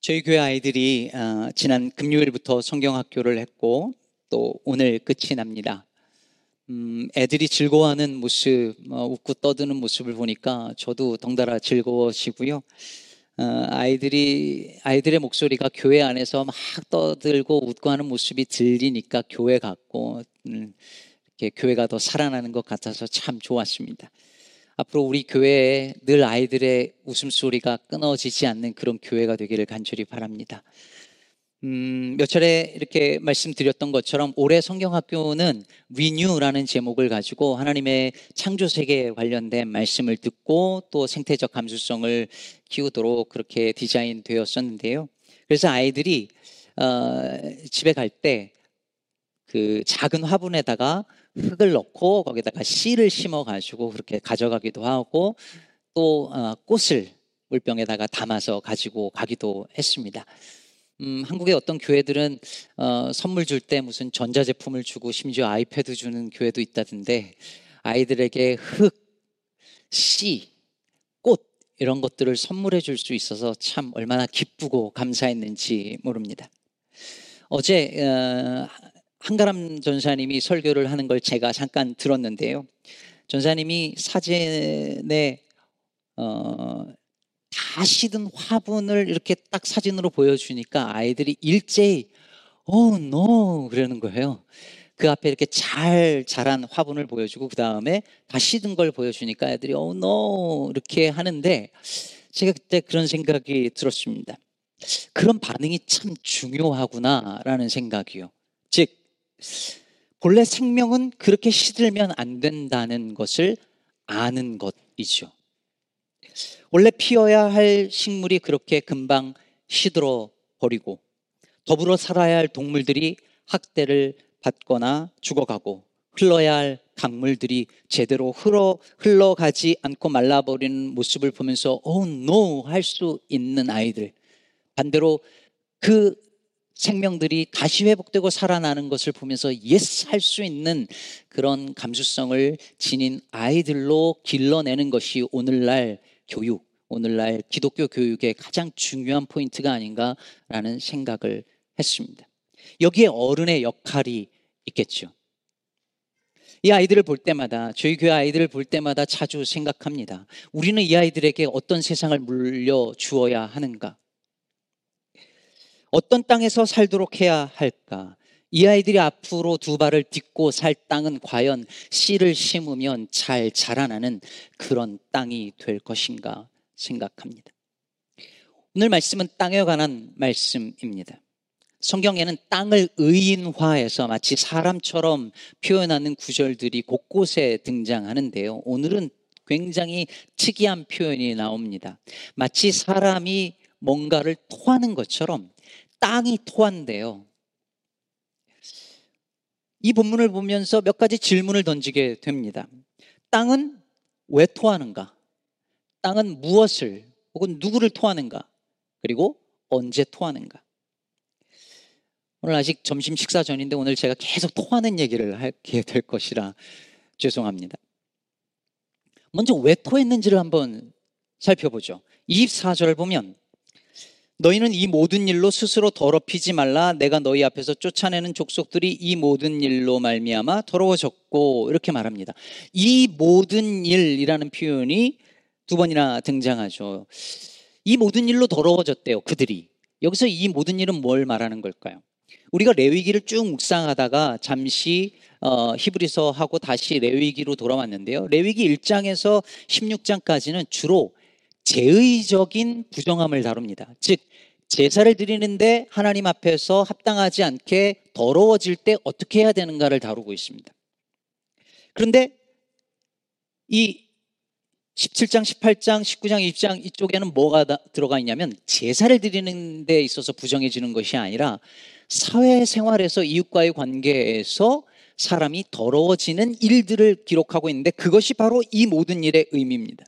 저희 교회 아이들이 어, 지난 금요일부터 성경학교를 했고 또 오늘 끝이 납니다. 음, 애들이 즐거워하는 모습, 어, 웃고 떠드는 모습을 보니까 저도 덩달아 즐거워지고요. 어, 아이들이 아이들의 목소리가 교회 안에서 막 떠들고 웃고 하는 모습이 들리니까 교회 같고 음, 이렇게 교회가 더 살아나는 것 같아서 참 좋았습니다. 앞으로 우리 교회에 늘 아이들의 웃음소리가 끊어지지 않는 그런 교회가 되기를 간절히 바랍니다. 음, 몇 차례 이렇게 말씀드렸던 것처럼 올해 성경학교는 Renew라는 제목을 가지고 하나님의 창조 세계에 관련된 말씀을 듣고 또 생태적 감수성을 키우도록 그렇게 디자인 되었었는데요. 그래서 아이들이 어, 집에 갈 때 그 작은 화분에다가 흙을 넣고 거기다가 씨를 심어 가지고 그렇게 가져가기도 하고 또 어, 꽃을 물병에다가 담아서 가지고 가기도 했습니다. 음, 한국의 어떤 교회들은 어, 선물 줄 때 무슨 전자제품을 주고 심지어 아이패드 주는 교회도 있다던데 아이들에게 흙, 씨, 꽃 이런 것들을 선물해 줄 수 있어서 참 얼마나 기쁘고 감사했는지 모릅니다. 어제 어, 한가람 전사님이 설교를 하는 걸 제가 잠깐 들었는데요. 전사님이 사진에 어, 다 시든 화분을 이렇게 딱 사진으로 보여주니까 아이들이 일제히 오, oh, no 그러는 거예요. 그 앞에 이렇게 잘 자란 화분을 보여주고 그 다음에 다 시든 걸 보여주니까 애들이 오, oh, no 이렇게 하는데 제가 그때 그런 생각이 들었습니다. 그런 반응이 참 중요하구나라는 생각이요. 즉 본래 생명은 그렇게 시들면 안 된다는 것을 아는 것이죠. 원래 피어야 할 식물이 그렇게 금방 시들어 버리고 더불어 살아야 할 동물들이 학대를 받거나 죽어가고 흘러야 할 강물들이 제대로 흘러, 흘러가지 않고 말라버리는 모습을 보면서 oh no 할 수 있는 아이들 반대로 그 생명들이 다시 회복되고 살아나는 것을 보면서 yes 할 수 있는 그런 감수성을 지닌 아이들로 길러내는 것이 오늘날 교육, 오늘날 기독교 교육의 가장 중요한 포인트가 아닌가라는 생각을 했습니다. 여기에 어른의 역할이 있겠죠. 이 아이들을 볼 때마다, 저희 교회 아이들을 볼 때마다 자주 생각합니다. 우리는 이 아이들에게 어떤 세상을 물려 주어야 하는가? 어떤 땅에서 살도록 해야 할까? 이 아이들이 앞으로 두 발을 딛고 살 땅은 과연 씨를 심으면 잘 자라나는 그런 땅이 될 것인가 생각합니다. 오늘 말씀은 땅에 관한 말씀입니다. 성경에는 땅을 의인화해서 마치 사람처럼 표현하는 구절들이 곳곳에 등장하는데요. 오늘은 굉장히 특이한 표현이 나옵니다. 마치 사람이 뭔가를 토하는 것처럼 땅이 토한대요. 이 본문을 보면서 몇 가지 질문을 던지게 됩니다. 땅은 왜 토하는가? 땅은 무엇을 혹은 누구를 토하는가? 그리고 언제 토하는가? 오늘 아직 점심 식사 전인데 오늘 제가 계속 토하는 얘기를 하게 될 것이라 죄송합니다. 먼저 왜 토했는지를 한번 살펴보죠. 24절을 보면 너희는 이 모든 일로 스스로 더럽히지 말라 내가 너희 앞에서 쫓아내는 족속들이 이 모든 일로 말미암아 더러워졌고 이렇게 말합니다. 이 모든 일이라는 표현이 두 번이나 등장하죠. 이 모든 일로 더러워졌대요. 그들이. 여기서 이 모든 일은 뭘 말하는 걸까요? 우리가 레위기를 쭉 묵상하다가 잠시 어, 히브리서하고 다시 레위기로 돌아왔는데요. 레위기 1장에서 16장까지는 주로 제의적인 부정함을 다룹니다. 즉 제사를 드리는데 하나님 앞에서 합당하지 않게 더러워질 때 어떻게 해야 되는가를 다루고 있습니다. 그런데 이 17장, 18장, 19장, 20장 이쪽에는 뭐가 들어가 있냐면 제사를 드리는 데 있어서 부정해지는 것이 아니라 사회생활에서 이웃과의 관계에서 사람이 더러워지는 일들을 기록하고 있는데 그것이 바로 이 모든 일의 의미입니다.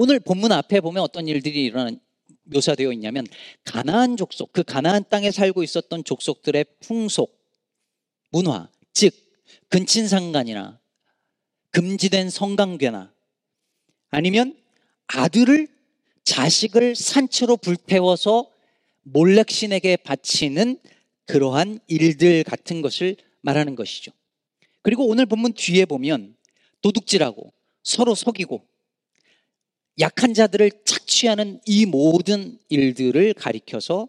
오늘 본문 앞에 보면 어떤 일들이 일어나는 묘사되어 있냐면 가나안 족속, 그 가나안 땅에 살고 있었던 족속들의 풍속, 문화, 즉 근친상간이나 금지된 성관계나 아니면 아들을 자식을 산채로 불태워서 몰렉신에게 바치는 그러한 일들 같은 것을 말하는 것이죠. 그리고 오늘 본문 뒤에 보면 도둑질하고 서로 속이고 약한 자들을 착취하는 이 모든 일들을 가리켜서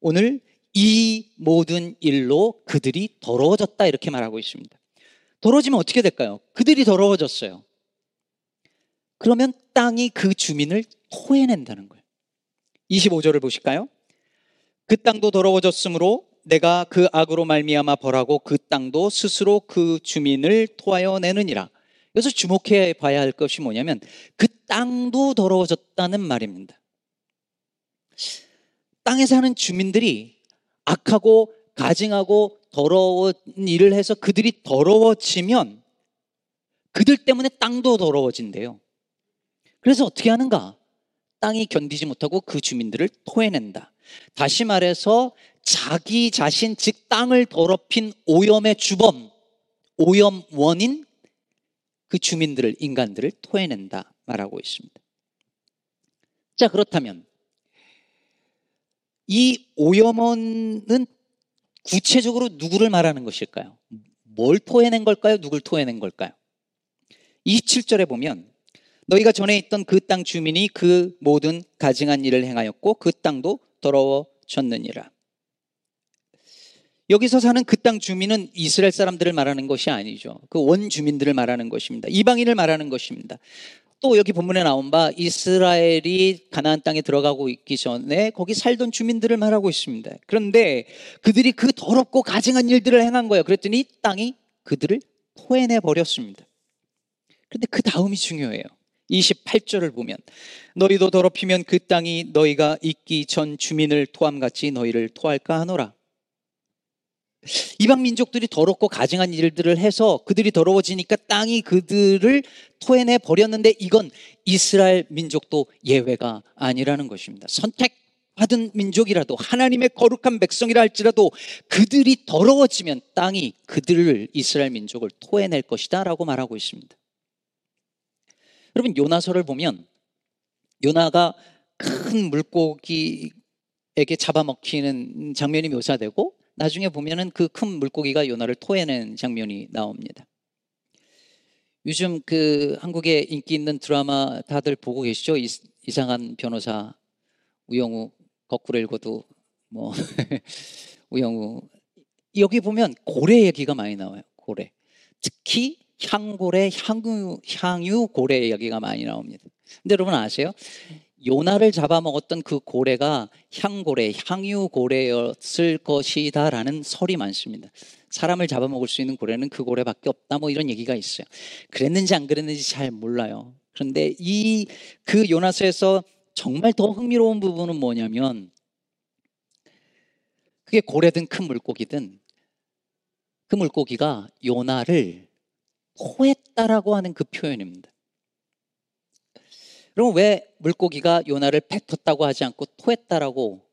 오늘 이 모든 일로 그들이 더러워졌다 이렇게 말하고 있습니다. 더러워지면 어떻게 될까요? 그들이 더러워졌어요. 그러면 땅이 그 주민을 토해낸다는 거예요. 25절을 보실까요? 그 땅도 더러워졌으므로 내가 그 악으로 말미암아 벌하고 그 땅도 스스로 그 주민을 토하여 내느니라. 여기서 주목해 봐야 할 것이 뭐냐면 그 땅도 더러워졌다는 말입니다. 땅에 사는 주민들이 악하고 가증하고 더러운 일을 해서 그들이 더러워지면 그들 때문에 땅도 더러워진대요. 그래서 어떻게 하는가? 땅이 견디지 못하고 그 주민들을 토해낸다. 다시 말해서 자기 자신, 즉 땅을 더럽힌 오염의 주범, 오염 원인 그 주민들을, 인간들을 토해낸다 말하고 있습니다. 자, 그렇다면 이 오염원은 구체적으로 누구를 말하는 것일까요? 뭘 토해낸 걸까요? 누굴 토해낸 걸까요? 27절에 보면 너희가 전에 있던 그 땅 주민이 그 모든 가증한 일을 행하였고 그 땅도 더러워졌느니라. 여기서 사는 그 땅 주민은 이스라엘 사람들을 말하는 것이 아니죠. 그 원 주민들을 말하는 것입니다. 이방인을 말하는 것입니다. 또 여기 본문에 나온 바 이스라엘이 가나안 땅에 들어가고 있기 전에 거기 살던 주민들을 말하고 있습니다. 그런데 그들이 그 더럽고 가증한 일들을 행한 거예요. 그랬더니 땅이 그들을 토해내 버렸습니다. 그런데 그 다음이 중요해요. 28절을 보면 너희도 더럽히면 그 땅이 너희가 있기 전 주민을 토함같이 너희를 토할까 하노라. 이방 민족들이 더럽고 가증한 일들을 해서 그들이 더러워지니까 땅이 그들을 토해내 버렸는데 이건 이스라엘 민족도 예외가 아니라는 것입니다. 선택받은 민족이라도 하나님의 거룩한 백성이라 할지라도 그들이 더러워지면 땅이 그들을 이스라엘 민족을 토해낼 것이다라고 말하고 있습니다. 여러분 요나서를 보면 요나가 큰 물고기에게 잡아먹히는 장면이 묘사되고 나중에 보면은 그 큰 물고기가 요나를 토해낸 장면이 나옵니다. 요즘 그 한국에 인기 있는 드라마 다들 보고 계시죠? 이상한 변호사 우영우 거꾸로 읽어도 뭐 우영우 여기 보면 고래 얘기가 많이 나와요. 고래. 특히 향고래, 향유, 향유 고래 이야기가 많이 나옵니다. 근데 여러분 아세요? 요나를 잡아먹었던 그 고래가 향고래, 향유고래였을 것이다라는 설이 많습니다. 사람을 잡아먹을 수 있는 고래는 그 고래밖에 없다 뭐 이런 얘기가 있어요. 그랬는지 안 그랬는지 잘 몰라요. 그런데 이 그 요나서에서 정말 더 흥미로운 부분은 뭐냐면 그게 고래든 큰 물고기든 그 물고기가 요나를 토했다라고 하는 그 표현입니다. 그럼 왜 물고기가 요나를 뱉었다고 하지 않고 토했다라고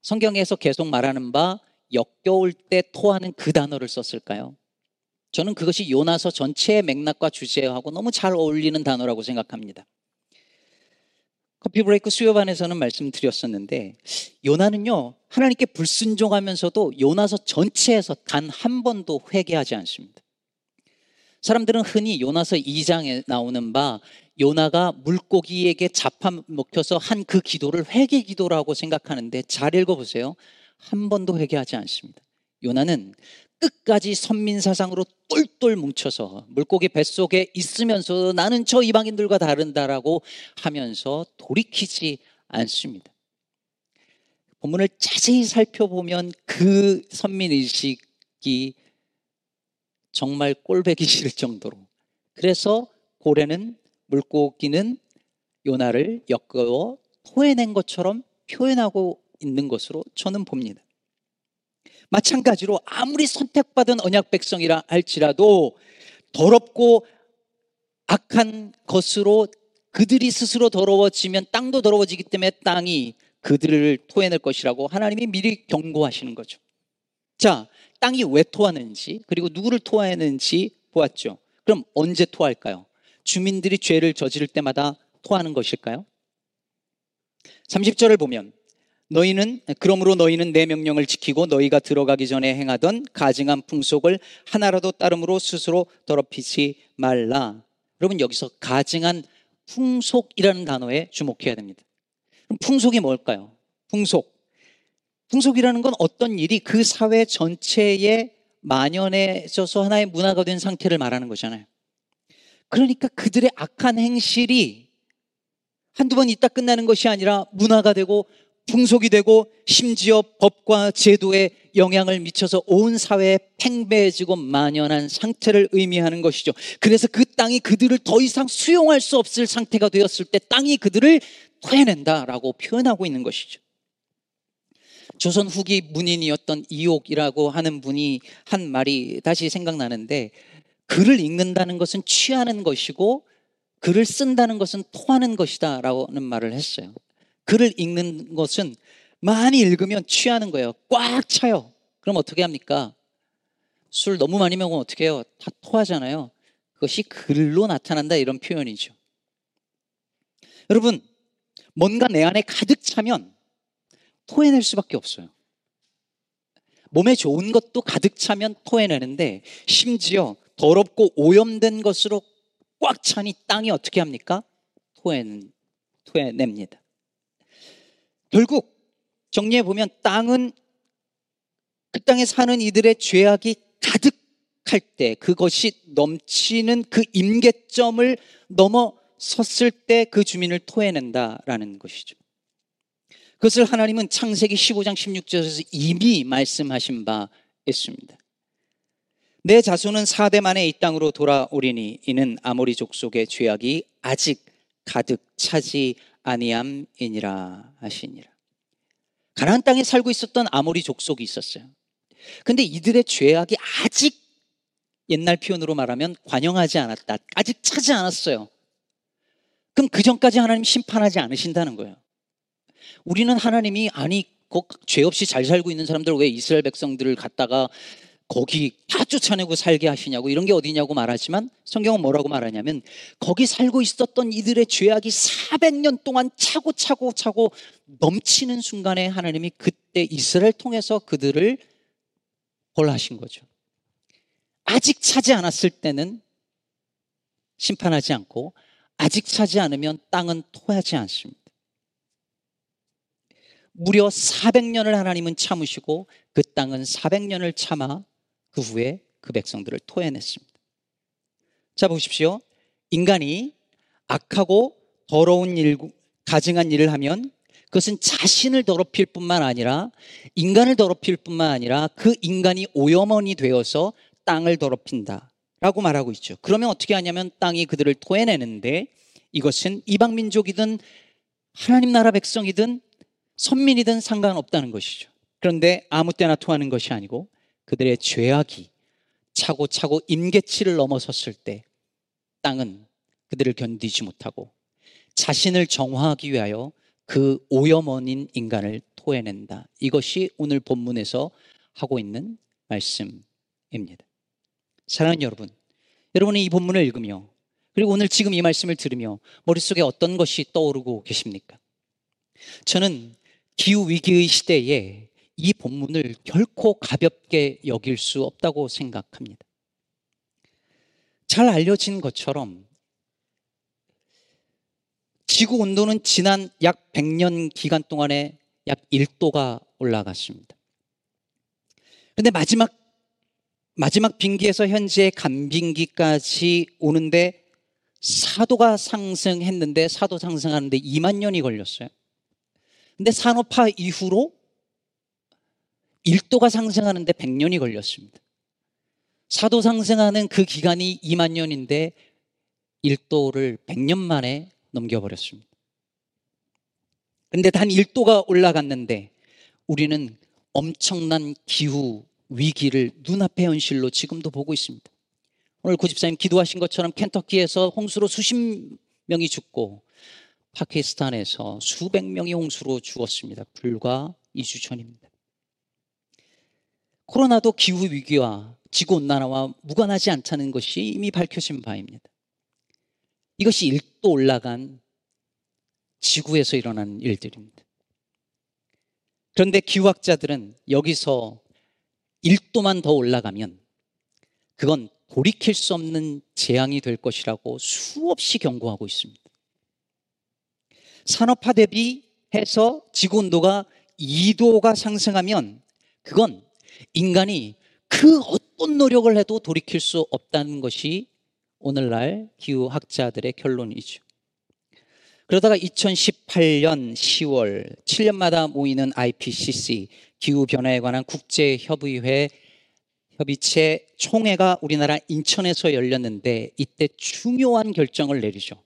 성경에서 계속 말하는 바 역겨울 때 토하는 그 단어를 썼을까요? 저는 그것이 요나서 전체의 맥락과 주제하고 너무 잘 어울리는 단어라고 생각합니다. 커피 브레이크 수요반에서는 말씀드렸었는데 요나는요 하나님께 불순종하면서도 요나서 전체에서 단 한 번도 회개하지 않습니다. 사람들은 흔히 요나서 2장에 나오는 바 요나가 물고기에게 잡아먹혀서 한 그 기도를 회개 기도라고 생각하는데 잘 읽어보세요. 한 번도 회개하지 않습니다. 요나는 끝까지 선민사상으로 똘똘 뭉쳐서 물고기 뱃속에 있으면서 나는 저 이방인들과 다른다라고 하면서 돌이키지 않습니다. 본문을 자세히 살펴보면 그 선민의식이 정말 꼴배기 싫을 정도로. 그래서 고래는 물고기는 요나를 엮어 토해낸 것처럼 표현하고 있는 것으로 저는 봅니다. 마찬가지로 아무리 선택받은 언약 백성이라 할지라도 더럽고 악한 것으로 그들이 스스로 더러워지면 땅도 더러워지기 때문에 땅이 그들을 토해낼 것이라고 하나님이 미리 경고하시는 거죠. 자, 땅이 왜 토하는지 그리고 누구를 토하는지 보았죠. 그럼 언제 토할까요? 주민들이 죄를 저지를 때마다 토하는 것일까요? 30절을 보면 너희는 그러므로 너희는 내 명령을 지키고 너희가 들어가기 전에 행하던 가증한 풍속을 하나라도 따름으로 스스로 더럽히지 말라. 여러분 여기서 가증한 풍속이라는 단어에 주목해야 됩니다. 그럼 풍속이 뭘까요? 풍속. 풍속이라는 건 어떤 일이 그 사회 전체에 만연해져서 하나의 문화가 된 상태를 말하는 거잖아요. 그러니까 그들의 악한 행실이 한두 번 있다 끝나는 것이 아니라 문화가 되고 풍속이 되고 심지어 법과 제도에 영향을 미쳐서 온 사회에 팽배해지고 만연한 상태를 의미하는 것이죠. 그래서 그 땅이 그들을 더 이상 수용할 수 없을 상태가 되었을 때 땅이 그들을 토해낸다라고 표현하고 있는 것이죠. 조선 후기 문인이었던 이옥이라고 하는 분이 한 말이 다시 생각나는데 글을 읽는다는 것은 취하는 것이고 글을 쓴다는 것은 토하는 것이다 라는 말을 했어요. 글을 읽는 것은 많이 읽으면 취하는 거예요. 꽉 차요. 그럼 어떻게 합니까? 술 너무 많이 먹으면 어떻게 해요? 다 토하잖아요. 그것이 글로 나타난다 이런 표현이죠. 여러분, 뭔가 내 안에 가득 차면 토해낼 수밖에 없어요. 몸에 좋은 것도 가득 차면 토해내는데 심지어 더럽고 오염된 것으로 꽉 차니 땅이 어떻게 합니까? 토해, 토해냅니다. 결국 정리해 보면 땅은 그 땅에 사는 이들의 죄악이 가득할 때 그것이 넘치는 그 임계점을 넘어섰을 때 그 주민을 토해낸다라는 것이죠. 그것을 하나님은 창세기 15장 16절에서 이미 말씀하신 바 있습니다. 내 자손은 4대 만에 이 땅으로 돌아오리니 이는 아모리 족속의 죄악이 아직 가득 차지 아니함이니라 하시니라. 가나안 땅에 살고 있었던 아모리 족속이 있었어요. 근데 이들의 죄악이 아직 옛날 표현으로 말하면 관영하지 않았다. 아직 차지 않았어요. 그럼 그 전까지 하나님 심판하지 않으신다는 거예요. 우리는 하나님이 아니 죄 없이 잘 살고 있는 사람들 왜 이스라엘 백성들을 갖다가 거기 다 쫓아내고 살게 하시냐고 이런 게 어디냐고 말하지만 성경은 뭐라고 말하냐면 거기 살고 있었던 이들의 죄악이 400년 동안 차고 차고 차고 넘치는 순간에 하나님이 그때 이스라엘 통해서 그들을 벌하신 거죠. 아직 차지 않았을 때는 심판하지 않고 아직 차지 않으면 땅은 토하지 않습니다. 무려 400년을 하나님은 참으시고 그 땅은 400년을 참아 그 후에 그 백성들을 토해냈습니다. 자, 보십시오. 인간이 악하고 더러운 일, 가증한 일을 하면 그것은 자신을 더럽힐 뿐만 아니라 인간을 더럽힐 뿐만 아니라 그 인간이 오염원이 되어서 땅을 더럽힌다. 라고 말하고 있죠. 그러면 어떻게 하냐면 땅이 그들을 토해내는데 이것은 이방민족이든 하나님 나라 백성이든 선민이든 상관없다는 것이죠. 그런데 아무 때나 토하는 것이 아니고 그들의 죄악이 차고차고 임계치를 넘어섰을 때 땅은 그들을 견디지 못하고 자신을 정화하기 위하여 그 오염원인 인간을 토해낸다. 이것이 오늘 본문에서 하고 있는 말씀입니다. 사랑하는 여러분, 여러분이 이 본문을 읽으며 그리고 오늘 지금 이 말씀을 들으며 머릿속에 어떤 것이 떠오르고 계십니까? 저는 기후 위기의 시대에 이 본문을 결코 가볍게 여길 수 없다고 생각합니다. 잘 알려진 것처럼 지구 온도는 지난 약 100년 기간 동안에 약 1도가 올라갔습니다. 근데 마지막 마지막 빙기에서 현재 간빙기까지 오는데 4도가 상승했는데 4도 상승하는데 2만 년이 걸렸어요. 근데 산업화 이후로 1도가 상승하는데 100년이 걸렸습니다. 사도 상승하는 그 기간이 2만 년인데 1도를 100년 만에 넘겨버렸습니다. 근데 단 1도가 올라갔는데 우리는 엄청난 기후 위기를 눈앞의 현실로 지금도 보고 있습니다. 오늘 고집사님 기도하신 것처럼 켄터키에서 홍수로 수십 명이 죽고 파키스탄에서 수백 명이 홍수로 죽었습니다. 불과 2주 전입니다. 코로나도 기후 위기와 지구 온난화와 무관하지 않다는 것이 이미 밝혀진 바입니다. 이것이 1도 올라간 지구에서 일어나는 일들입니다. 그런데 기후학자들은 여기서 1도만 더 올라가면 그건 돌이킬 수 없는 재앙이 될 것이라고 수없이 경고하고 있습니다. 산업화 대비해서 지구 온도가 2도가 상승하면 그건 인간이 그 어떤 노력을 해도 돌이킬 수 없다는 것이 오늘날 기후학자들의 결론이죠. 그러다가 2018년 10월 7년마다 모이는 IPCC 기후변화에 관한 국제협의회 협의체 총회가 우리나라 인천에서 열렸는데 이때 중요한 결정을 내리죠.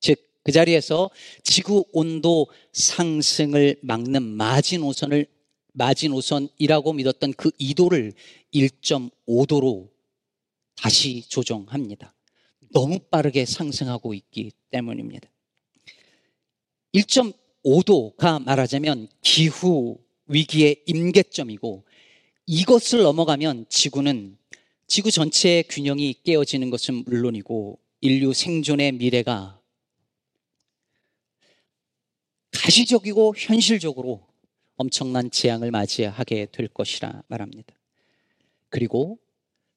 즉, 그 자리에서 지구 온도 상승을 막는 마지노선을 마지노선이라고 믿었던 그 2도를 1.5도로 다시 조정합니다. 너무 빠르게 상승하고 있기 때문입니다. 1.5도가 말하자면 기후 위기의 임계점이고 이것을 넘어가면 지구는 지구 전체의 균형이 깨어지는 것은 물론이고 인류 생존의 미래가 가시적이고 현실적으로 엄청난 재앙을 맞이하게 될 것이라 말합니다. 그리고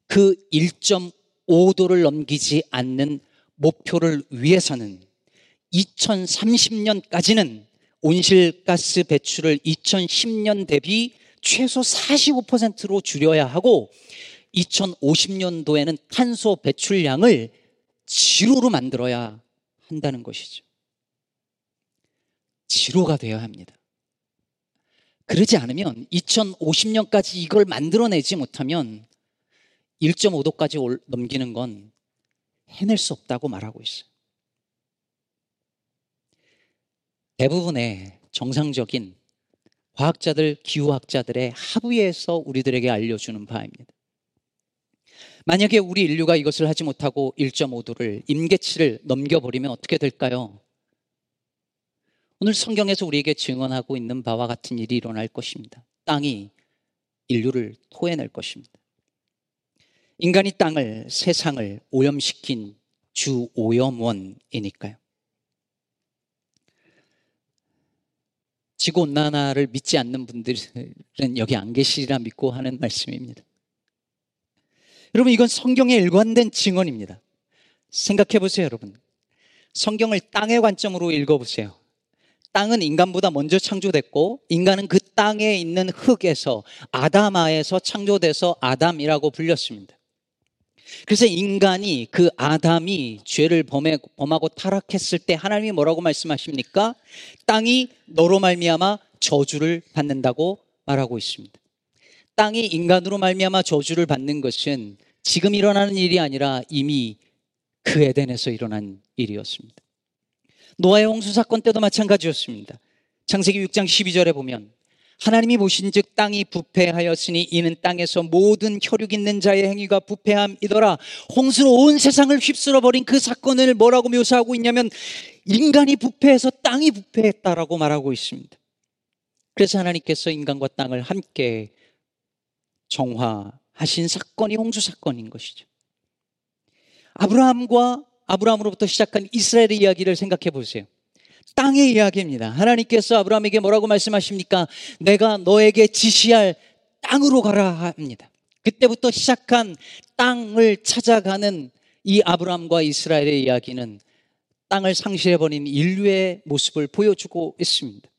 그 1.5도를 넘기지 않는 목표를 위해서는 2030년까지는 온실가스 배출을 2010년 대비 최소 45%로 줄여야 하고 2050년도에는 탄소 배출량을 지로로 만들어야 한다는 것이죠. 지로가 되어야 합니다. 그러지 않으면 2050년까지 이걸 만들어내지 못하면 1.5도까지 넘기는 건 해낼 수 없다고 말하고 있어요. 대부분의 정상적인 과학자들, 기후학자들의 합의에서 우리들에게 알려주는 바입니다. 만약에 우리 인류가 이것을 하지 못하고 1.5도를 임계치를 넘겨버리면 어떻게 될까요? 오늘 성경에서 우리에게 증언하고 있는 바와 같은 일이 일어날 것입니다. 땅이 인류를 토해낼 것입니다. 인간이 땅을, 세상을 오염시킨 주 오염원이니까요. 지구온난화를 믿지 않는 분들은 여기 안 계시리라 믿고 하는 말씀입니다. 여러분, 이건 성경의 일관된 증언입니다. 생각해 보세요, 여러분. 성경을 땅의 관점으로 읽어보세요. 땅은 인간보다 먼저 창조됐고, 인간은 그 땅에 있는 흙에서, 아담아에서 창조돼서 아담이라고 불렸습니다. 그래서 인간이 그 아담이 죄를 범하고 타락했을 때 하나님이 뭐라고 말씀하십니까? 땅이 너로 말미암아 저주를 받는다고 말하고 있습니다. 땅이 인간으로 말미암아 저주를 받는 것은 지금 일어나는 일이 아니라 이미 그 에덴에서 일어난 일이었습니다. 노아의 홍수 사건 때도 마찬가지였습니다. 창세기 6장 12절에 보면 하나님이 보신즉 땅이 부패하였으니 이는 땅에서 모든 혈육 있는 자의 행위가 부패함이더라. 홍수로 온 세상을 휩쓸어 버린 그 사건을 뭐라고 묘사하고 있냐면 인간이 부패해서 땅이 부패했다라고 말하고 있습니다. 그래서 하나님께서 인간과 땅을 함께 정화하신 사건이 홍수 사건인 것이죠. 아브라함과 아브라함으로부터 시작한 이스라엘의 이야기를 생각해 보세요. 땅의 이야기입니다. 하나님께서 아브라함에게 뭐라고 말씀하십니까? 내가 너에게 지시할 땅으로 가라 합니다. 그때부터 시작한 땅을 찾아가는 이 아브라함과 이스라엘의 이야기는 땅을 상실해버린 인류의 모습을 보여주고 있습니다.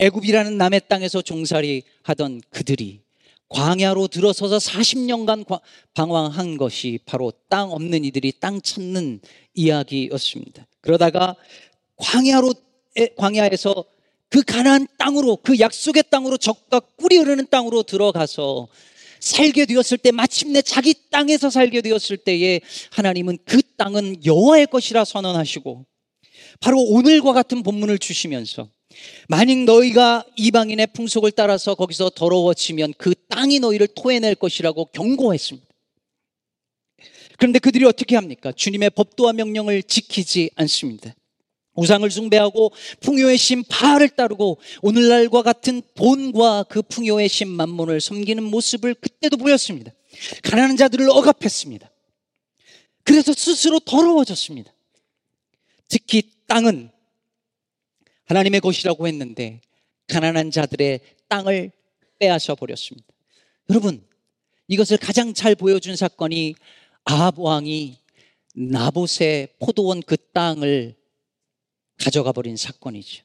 애굽이라는 남의 땅에서 종살이 하던 그들이 광야로 들어서서 40년간 방황한 것이 바로 땅 없는 이들이 땅 찾는 이야기였습니다. 그러다가 광야로 광야에서 그 가나안 땅으로 그 약속의 땅으로 적과 꿀이 흐르는 땅으로 들어가서 살게 되었을 때 마침내 자기 땅에서 살게 되었을 때에 하나님은 그 땅은 여호와의 것이라 선언하시고 바로 오늘과 같은 본문을 주시면서 만약 너희가 이방인의 풍속을 따라서 거기서 더러워지면 그 땅이 너희를 토해낼 것이라고 경고했습니다. 그런데 그들이 어떻게 합니까? 주님의 법도와 명령을 지키지 않습니다. 우상을 숭배하고 풍요의 신 바알을 따르고 오늘날과 같은 돈과 그 풍요의 신 만몬을 섬기는 모습을 그때도 보였습니다. 가난한 자들을 억압했습니다. 그래서 스스로 더러워졌습니다. 특히 땅은 하나님의 것이라고 했는데 가난한 자들의 땅을 빼앗아 버렸습니다. 여러분, 이것을 가장 잘 보여준 사건이 아합 왕이 나봇의 포도원 그 땅을 가져가 버린 사건이죠.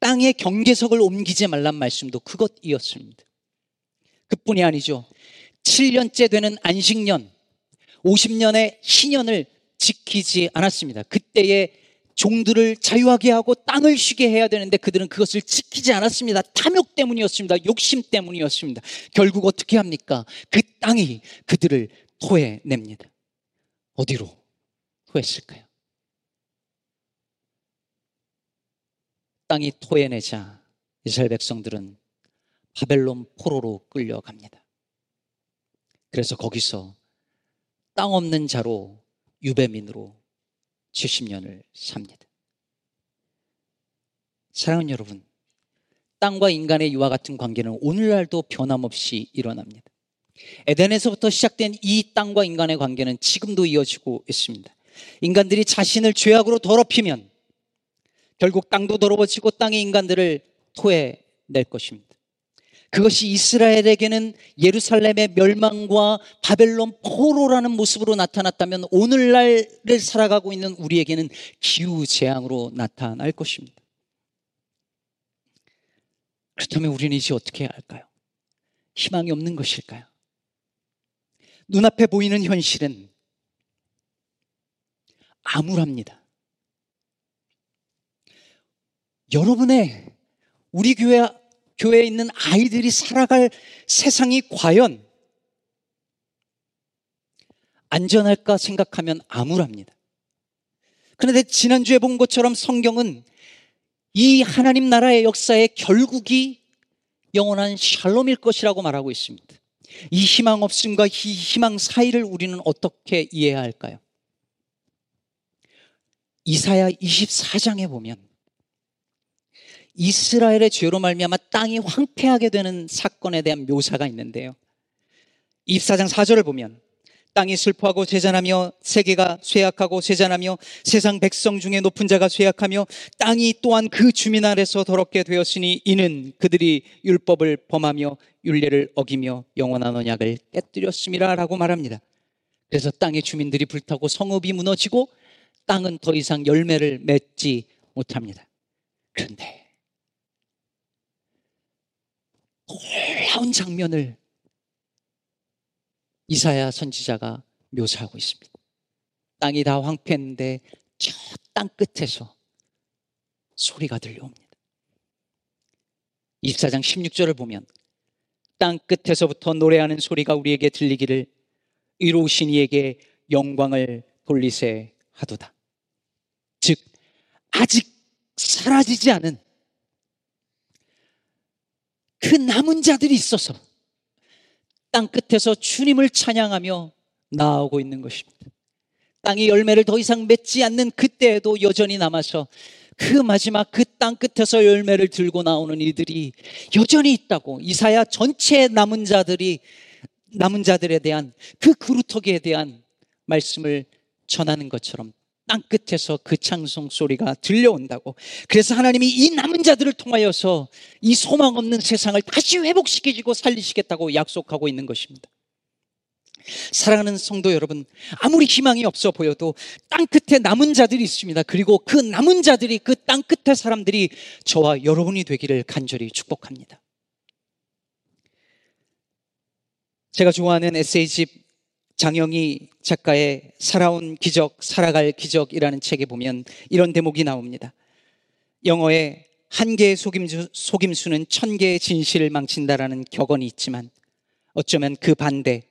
땅의 경계석을 옮기지 말란 말씀도 그것이었습니다. 그뿐이 아니죠. 7년째 되는 안식년, 50년의 신년을 지키지 않았습니다. 그때에 종들을 자유하게 하고 땅을 쉬게 해야 되는데 그들은 그것을 지키지 않았습니다. 탐욕 때문이었습니다. 욕심 때문이었습니다. 결국 어떻게 합니까? 그 땅이 그들을 토해냅니다. 어디로 토했을까요? 땅이 토해내자 이스라엘 백성들은 바벨론 포로로 끌려갑니다. 그래서 거기서 땅 없는 자로 유배민으로 70년을 삽니다. 사랑하는 여러분, 땅과 인간의 이와 같은 관계는 오늘날도 변함없이 일어납니다. 에덴에서부터 시작된 이 땅과 인간의 관계는 지금도 이어지고 있습니다. 인간들이 자신을 죄악으로 더럽히면 결국 땅도 더러워지고 땅의 인간들을 토해낼 것입니다. 그것이 이스라엘에게는 예루살렘의 멸망과 바벨론 포로라는 모습으로 나타났다면 오늘날을 살아가고 있는 우리에게는 기후 재앙으로 나타날 것입니다. 그렇다면 우리는 이제 어떻게 해야 할까요? 희망이 없는 것일까요? 눈앞에 보이는 현실은 암울합니다. 여러분의 우리 교회 교회에 있는 아이들이 살아갈 세상이 과연 안전할까 생각하면 암울합니다. 그런데 지난주에 본 것처럼 성경은 이 하나님 나라의 역사의 결국이 영원한 샬롬일 것이라고 말하고 있습니다. 이 희망 없음과 이 희망 사이를 우리는 어떻게 이해해야 할까요? 이사야 24장에 보면 이스라엘의 죄로 말미암아 땅이 황폐하게 되는 사건에 대한 묘사가 있는데요. 24장 4절을 보면 땅이 슬퍼하고 쇠잔하며 세계가 쇠약하고 쇠잔하며 세상 백성 중에 높은 자가 쇠약하며 땅이 또한 그 주민 아래서 더럽게 되었으니 이는 그들이 율법을 범하며 율례를 어기며 영원한 언약을 깨뜨렸음이라라고 말합니다. 그래서 땅의 주민들이 불타고 성읍이 무너지고 땅은 더 이상 열매를 맺지 못합니다. 그런데 놀라운 장면을 이사야 선지자가 묘사하고 있습니다. 땅이 다 황폐했는데 저 땅 끝에서 소리가 들려옵니다. 24장 16절을 보면 땅 끝에서부터 노래하는 소리가 우리에게 들리기를 이로우신 이에게 영광을 돌리세 하도다. 즉 아직 사라지지 않은 그 남은 자들이 있어서 땅 끝에서 주님을 찬양하며 나아오고 있는 것입니다. 땅이 열매를 더 이상 맺지 않는 그때에도 여전히 남아서 그 마지막 그 땅 끝에서 열매를 들고 나오는 이들이 여전히 있다고 이사야 전체 남은 자들이 남은 자들에 대한 그 그루터기에 대한 말씀을 전하는 것처럼 땅 끝에서 그 찬송 소리가 들려온다고. 그래서 하나님이 이 남은 자들을 통하여서 이 소망 없는 세상을 다시 회복시키시고 살리시겠다고 약속하고 있는 것입니다. 사랑하는 성도 여러분, 아무리 희망이 없어 보여도 땅 끝에 남은 자들이 있습니다. 그리고 그 남은 자들이 그 땅 끝의 사람들이 저와 여러분이 되기를 간절히 축복합니다. 제가 좋아하는 에세이집 장영희 작가의 살아온 기적, 살아갈 기적이라는 책에 보면 이런 대목이 나옵니다. 영어에 한 개의 속임수, 속임수는 천 개의 진실을 망친다라는 격언이 있지만 어쩌면 그 반대,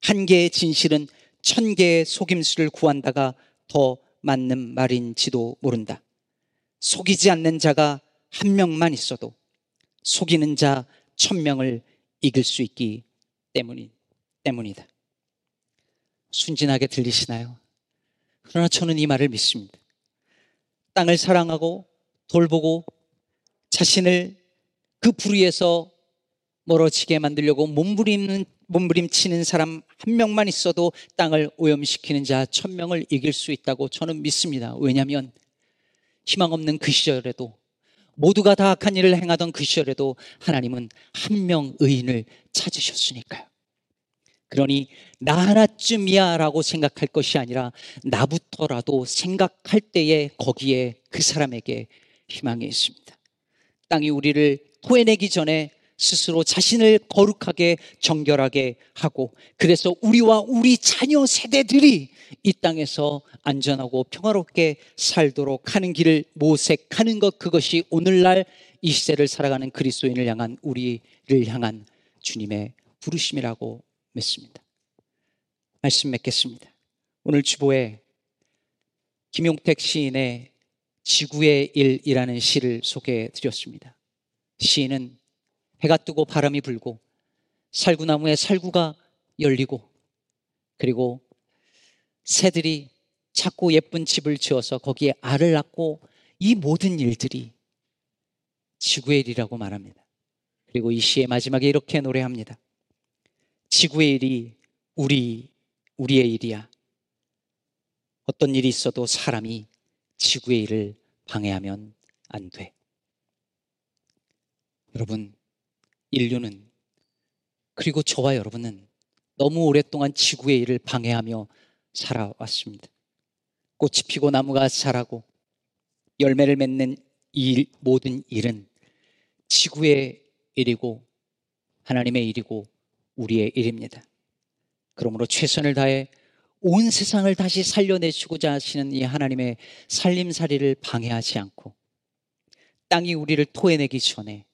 한 개의 진실은 천 개의 속임수를 구한다가 더 맞는 말인지도 모른다. 속이지 않는 자가 한 명만 있어도 속이는 자 천 명을 이길 수 있기 때문이, 때문이다. 순진하게 들리시나요? 그러나 저는 이 말을 믿습니다. 땅을 사랑하고 돌보고 자신을 그 불의에서 멀어지게 만들려고 몸부림는 몸부림치는 사람 한 명만 있어도 땅을 오염시키는 자 천 명을 이길 수 있다고 저는 믿습니다. 왜냐하면 희망 없는 그 시절에도 모두가 다 악한 일을 행하던 그 시절에도 하나님은 한 명 의인을 찾으셨으니까요. 그러니 나 하나쯤이야 라고 생각할 것이 아니라 나부터라도 생각할 때에 거기에 그 사람에게 희망이 있습니다. 땅이 우리를 토해내기 전에 스스로 자신을 거룩하게 정결하게 하고 그래서 우리와 우리 자녀 세대들이 이 땅에서 안전하고 평화롭게 살도록 하는 길을 모색하는 것 그것이 오늘날 이 시대를 살아가는 그리스도인을 향한 우리를 향한 주님의 부르심이라고 믿습니다. 말씀 맺겠습니다. 오늘 주보에 김용택 시인의 지구의 일이라는 시를 소개해 드렸습니다. 시인은 해가 뜨고 바람이 불고 살구나무에 살구가 열리고 그리고 새들이 작고 예쁜 집을 지어서 거기에 알을 낳고 이 모든 일들이 지구의 일이라고 말합니다. 그리고 이 시의 마지막에 이렇게 노래합니다. 지구의 일이 우리, 우리의 일이야. 어떤 일이 있어도 사람이 지구의 일을 방해하면 안 돼. 여러분, 인류는 그리고 저와 여러분은 너무 오랫동안 지구의 일을 방해하며 살아왔습니다. 꽃이 피고 나무가 자라고 열매를 맺는 이 모든 일은 지구의 일이고 하나님의 일이고 우리의 일입니다. 그러므로 최선을 다해 온 세상을 다시 살려내시고자 하시는 이 하나님의 살림살이를 방해하지 않고 땅이 우리를 토해내기 전에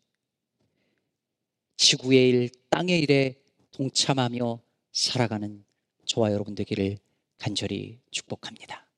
지구의 일, 땅의 일에 동참하며 살아가는 저와 여러분 되기를 간절히 축복합니다.